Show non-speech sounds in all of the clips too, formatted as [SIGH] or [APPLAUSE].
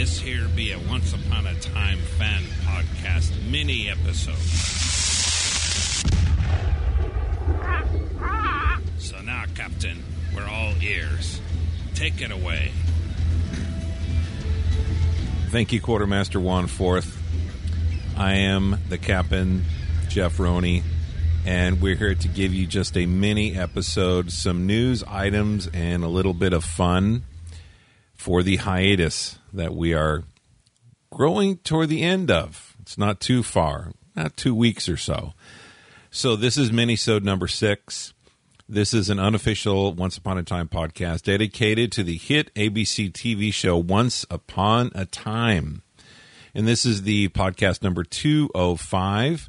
This here be a Once Upon a Time fan podcast mini episode. So now, Captain, we're all ears. Take it away. Thank you, Quartermaster Juan Forth. I am the captain, Jeff Roney, and we're here to give you just a mini episode, some news items, and a little bit of fun for the hiatus that we are growing toward the end of. It's not too far, not two weeks or so. So this is minisode number six. This is an unofficial Once Upon a Time podcast dedicated to the hit ABC TV show Once Upon a Time. And this is the podcast number 205.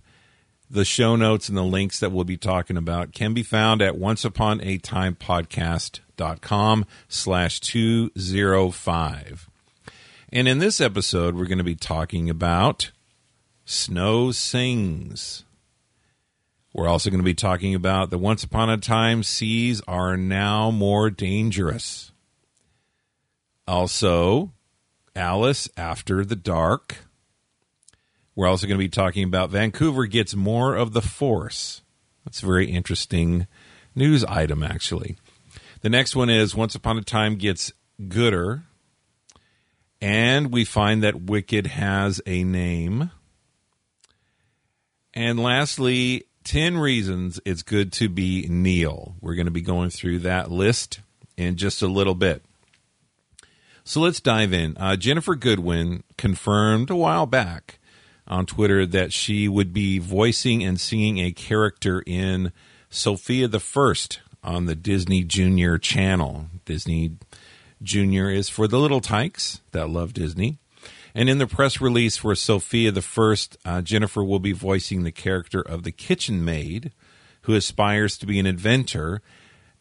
The show notes and the links that we'll be talking about can be found at onceuponatimepodcast.com slash 205. And in this episode, we're going to be talking about Snow Sings. We're also going to be talking about the Once Upon a Time seas are now more dangerous. Also, Alice After the Dark. We're also going to be talking about Vancouver gets more of the force. That's a very interesting news item, actually. The next one is Once Upon a Time gets gooder. And we find that Wicked has a name. And lastly, 10 reasons it's good to be Neil. We're going to be going through that list in just a little bit. So let's dive in. Uh, Ginnifer Goodwin confirmed a while back on Twitter that she would be voicing and singing a character in Sofia the First on the Disney Junior channel. Disney Junior is for the little tykes that love Disney. And in the press release for Sofia the First, uh, Ginnifer will be voicing the character of the kitchen maid who aspires to be an inventor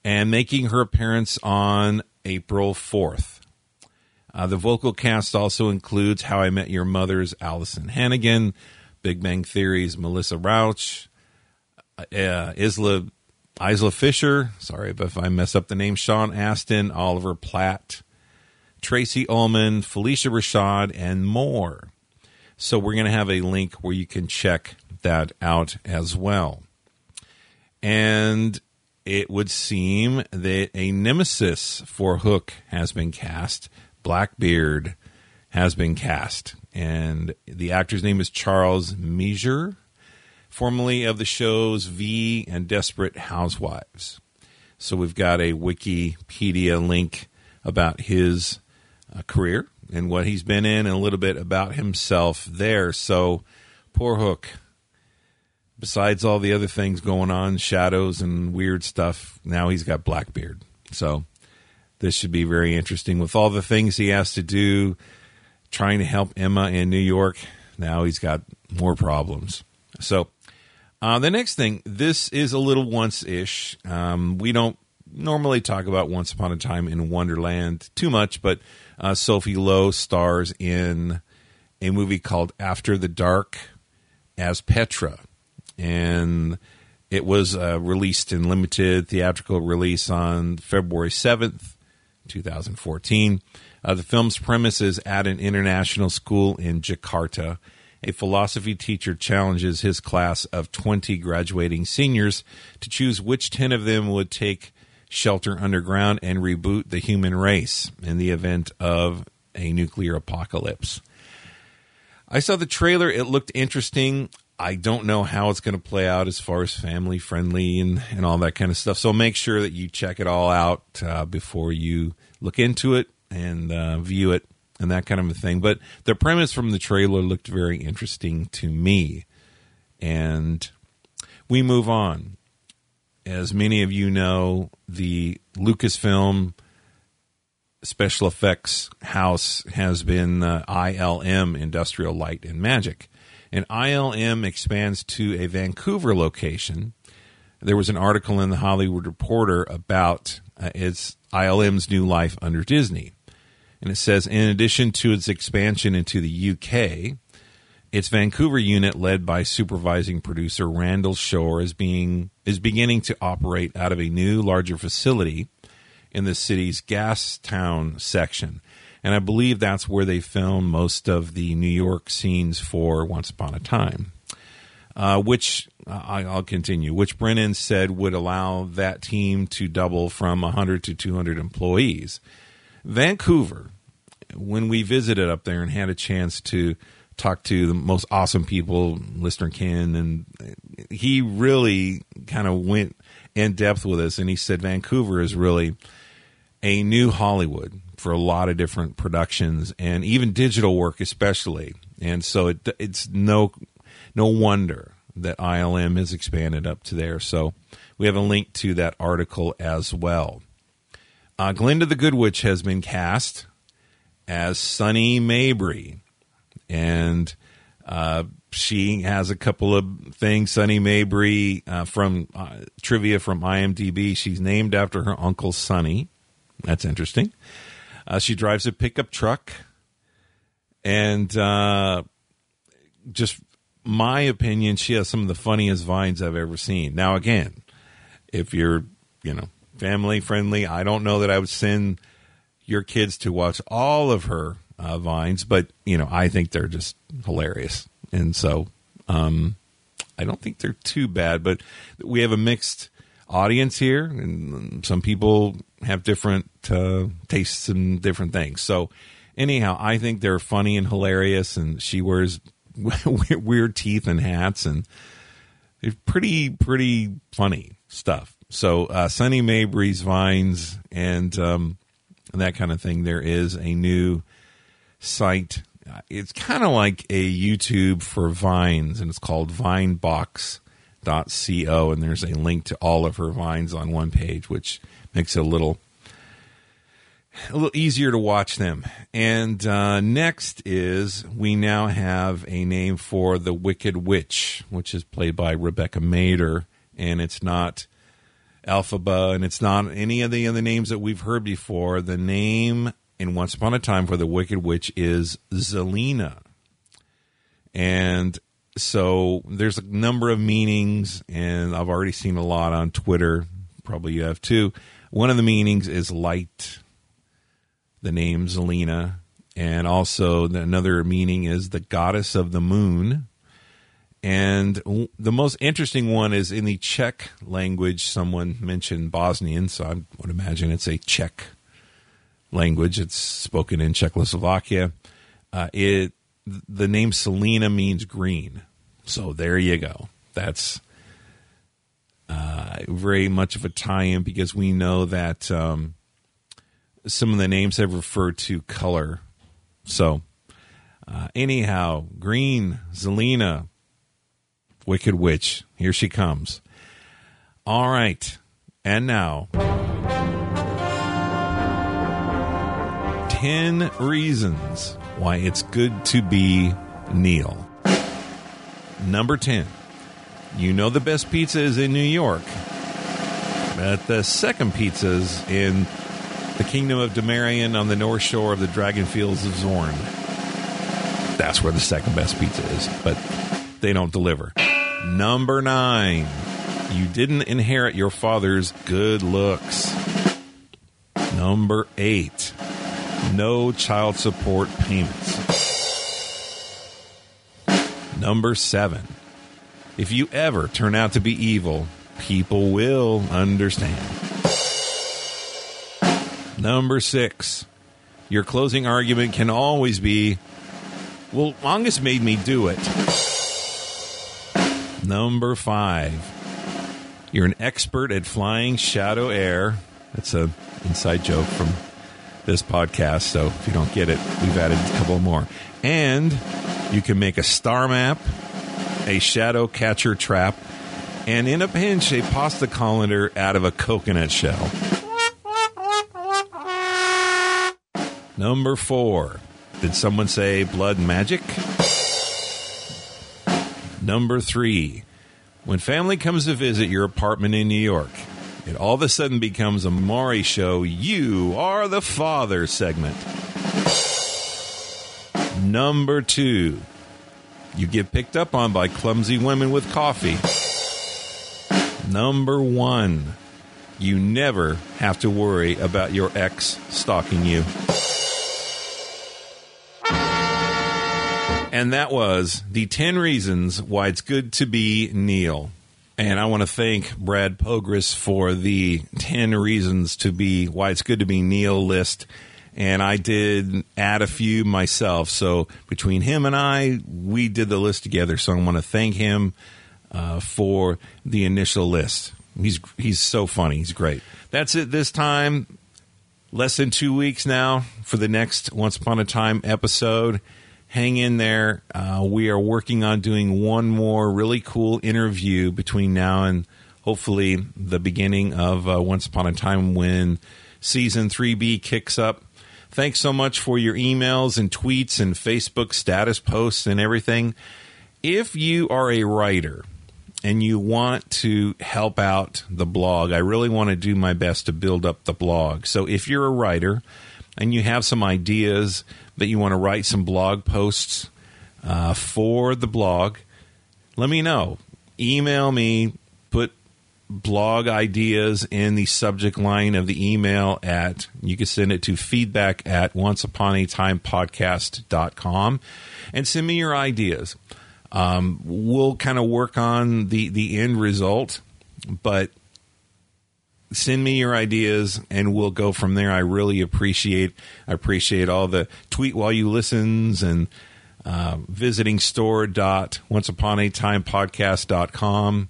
and making her appearance on April 4th. Uh, the vocal cast also includes How I Met Your Mother's Alyson Hannigan, Big Bang Theory's Melissa Rauch, uh, Isla Isla Fisher. Sorry if I mess up the name. Sean Astin, Oliver Platt, Tracey Ullman, Phylicia Rashad, and more. So we're going to have a link where you can check that out as well. And it would seem that a nemesis for Hook has been cast. Blackbeard has been cast. And the actor's name is Charles Mesure, formerly of the shows V and Desperate Housewives. So we've got a Wikipedia link about his uh, career and what he's been in, and a little bit about himself there. So, poor Hook. Besides all the other things going on, shadows and weird stuff, now he's got Blackbeard. So, this should be very interesting with all the things he has to do, trying to help Emma in New York. Now he's got more problems. So, uh, the next thing, this is a little once ish. Um, we don't normally talk about Once Upon a Time in Wonderland too much, but uh, Sophie Lowe stars in a movie called After the Dark as Petra. And it was uh, released in limited theatrical release on February 7th, 2014. Uh, the film's premise is at an international school in Jakarta. A philosophy teacher challenges his class of 20 graduating seniors to choose which 10 of them would take shelter underground and reboot the human race in the event of a nuclear apocalypse. I saw the trailer. It looked interesting. I don't know how it's going to play out as far as family friendly and, and all that kind of stuff. So make sure that you check it all out uh, before you look into it and uh, view it and that kind of a thing. But the premise from the trailer looked very interesting to me. And we move on as many of you know, the Lucasfilm special effects house has been uh, ILM Industrial Light and Magic. And ILM expands to a Vancouver location. There was an article in the Hollywood Reporter about uh, its ILM's new life under Disney. And it says in addition to its expansion into the UK, its Vancouver unit, led by supervising producer Randall Shore, is being is beginning to operate out of a new, larger facility in the city's Gastown section. and I believe that's where they filmed most of the New York scenes for Once Upon a Time. Uh, which uh, I'll continue, which Brennan said would allow that team to double from 100 to 200 employees. Vancouver, when we visited up there and had a chance to talk to the most awesome people, listener Ken, and he really kind of went in depth with us, and he said Vancouver is really a new Hollywood for a lot of different productions and even digital work, especially. And so it, it's no no wonder that ILM has expanded up to there. So we have a link to that article as well. Uh, Glinda the Good Witch has been cast as Sunny Mabrey, and uh, she has a couple of things. Sunny Mabrey uh, from uh, trivia from IMDb. She's named after her uncle Sunny. That's interesting. Uh, she drives a pickup truck, and uh, just my opinion, she has some of the funniest vines I've ever seen. Now, again, if you're you know family friendly, I don't know that I would send your kids to watch all of her uh, vines, but you know I think they're just hilarious, and so um, I don't think they're too bad. But we have a mixed audience here, and some people have different uh, tastes and different things. So, anyhow, I think they're funny and hilarious, and she wears [LAUGHS] weird teeth and hats, and it's pretty pretty funny stuff. So, uh, Sunny Mabrey's vines and um, that kind of thing. There is a new site. It's kind of like a YouTube for vines, and it's called Vinebox co and there's a link to all of her vines on one page which makes it a little a little easier to watch them. And uh, next is we now have a name for the wicked witch which is played by rebecca mader. And it's not Elphaba, and it's not any of the other names that we've heard before. The name in once upon a time for the wicked witch is zelena and so there's a number of meanings, and I've already seen a lot on Twitter. Probably you have too. One of the meanings is light, the name Zelena, and also another meaning is the goddess of the moon. And the most interesting one is in the Czech language. Someone mentioned Bosnian, so I would imagine it's a Czech language. It's spoken in Czechoslovakia. Uh, it the name Selena means green. So there you go. That's uh, very much of a tie in because we know that um, some of the names have referred to color. So, uh, anyhow, Green, Zelena, Wicked Witch, here she comes. All right. And now, 10 reasons why it's good to be Neil. Number 10. You know the best pizza is in New York, but the second pizza is in the Kingdom of Damarian on the north shore of the Dragon Fields of Zorn. That's where the second best pizza is, but they don't deliver. Number 9. You didn't inherit your father's good looks. Number 8 no child support payments. Number seven, if you ever turn out to be evil, people will understand. Number six, your closing argument can always be, well, Angus made me do it. Number five, you're an expert at flying shadow air. That's a inside joke from this podcast. So if you don't get it, we've added a couple more. And you can make a star map, a shadow catcher trap, and in a pinch, a pasta colander out of a coconut shell. Number four. Did someone say blood magic? Number three. When family comes to visit your apartment in New York, it all of a sudden becomes a Maury show. You are the father segment. Number two, you get picked up on by clumsy women with coffee. Number one, you never have to worry about your ex stalking you. And that was the 10 reasons why it's good to be Neil. And I want to thank Brad Pogris for the 10 reasons to be why it's good to be Neil list. And I did add a few myself. So between him and I, we did the list together. So I want to thank him uh, for the initial list. He's he's so funny. He's great. That's it this time. Less than two weeks now for the next Once Upon a Time episode hang in there. Uh, we are working on doing one more really cool interview between now and hopefully the beginning of uh, Once Upon a Time when season 3B kicks up. Thanks so much for your emails and tweets and Facebook status posts and everything. If you are a writer and you want to help out the blog, I really want to do my best to build up the blog. So if you're a writer and you have some ideas that you want to write some blog posts uh, for the blog, let me know. Email me, put blog ideas in the subject line of the email at you can send it to feedback at onceuponatimepodcast.com and send me your ideas um, we'll kind of work on the the end result but send me your ideas and we'll go from there. I really appreciate I appreciate all the tweet while you listens and uh, visiting store dot once upon a time podcast dot com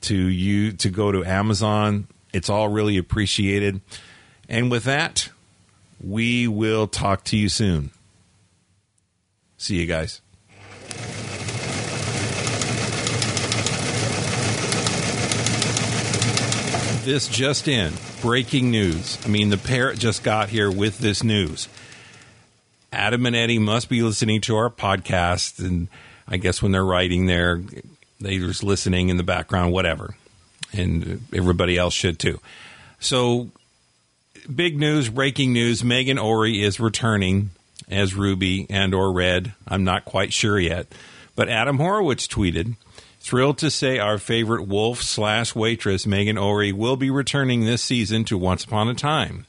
to you to go to Amazon. It's all really appreciated. And with that, we will talk to you soon. See you guys. This just in breaking news. I mean, the parrot just got here with this news. Adam and Eddy must be listening to our podcast, and I guess when they're writing there, they're just listening in the background, whatever. And everybody else should too. So, big news, breaking news: Meghan Ory is returning as Ruby and or Red. I'm not quite sure yet, but Adam Horowitz tweeted Thrilled to say our favorite wolf slash waitress, Meghan Ory, will be returning this season to Once Upon a Time.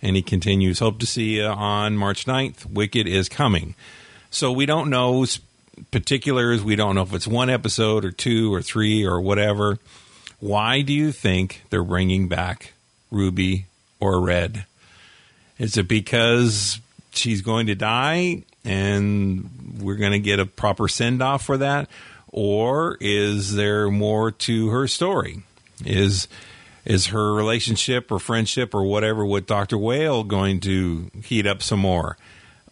And he continues, Hope to see you on March 9th. Wicked is coming. So we don't know particulars. We don't know if it's one episode or two or three or whatever. Why do you think they're bringing back Ruby or Red? Is it because she's going to die and we're going to get a proper send off for that? Or is there more to her story? Is is her relationship or friendship or whatever with Dr. Whale going to heat up some more?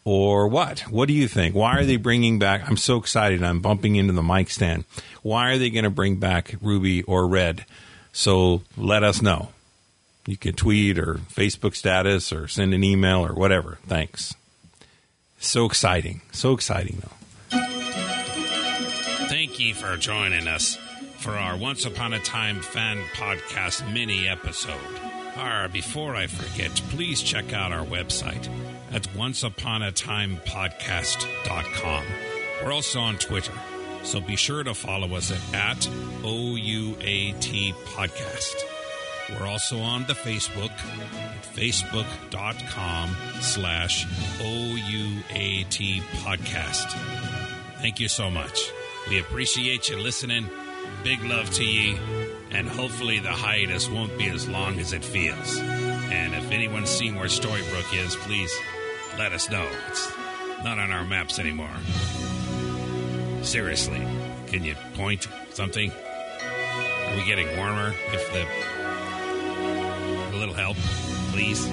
Or what? What do you think? Why are they bringing back? I'm so excited. I'm bumping into the mic stand. Why are they going to bring back Ruby or Red? So let us know. You can tweet or Facebook status or send an email or whatever. Thanks. So exciting. So exciting, though. Thank ye for joining us for our Once Upon a Time fan podcast mini episode. Our, before I forget, please check out our website at onceuponatimepodcast.com. We're also on Twitter, so be sure to follow us at, at OUAT Podcast. We're also on the Facebook at facebook.com slash OUAT Podcast. Thank you so much. We appreciate you listening. Big love to ye. And hopefully the hiatus won't be as long as it feels. And if anyone's seen where Storybrooke is, please let us know. It's not on our maps anymore. Seriously, can you point something? Are we getting warmer? If the a little help, please.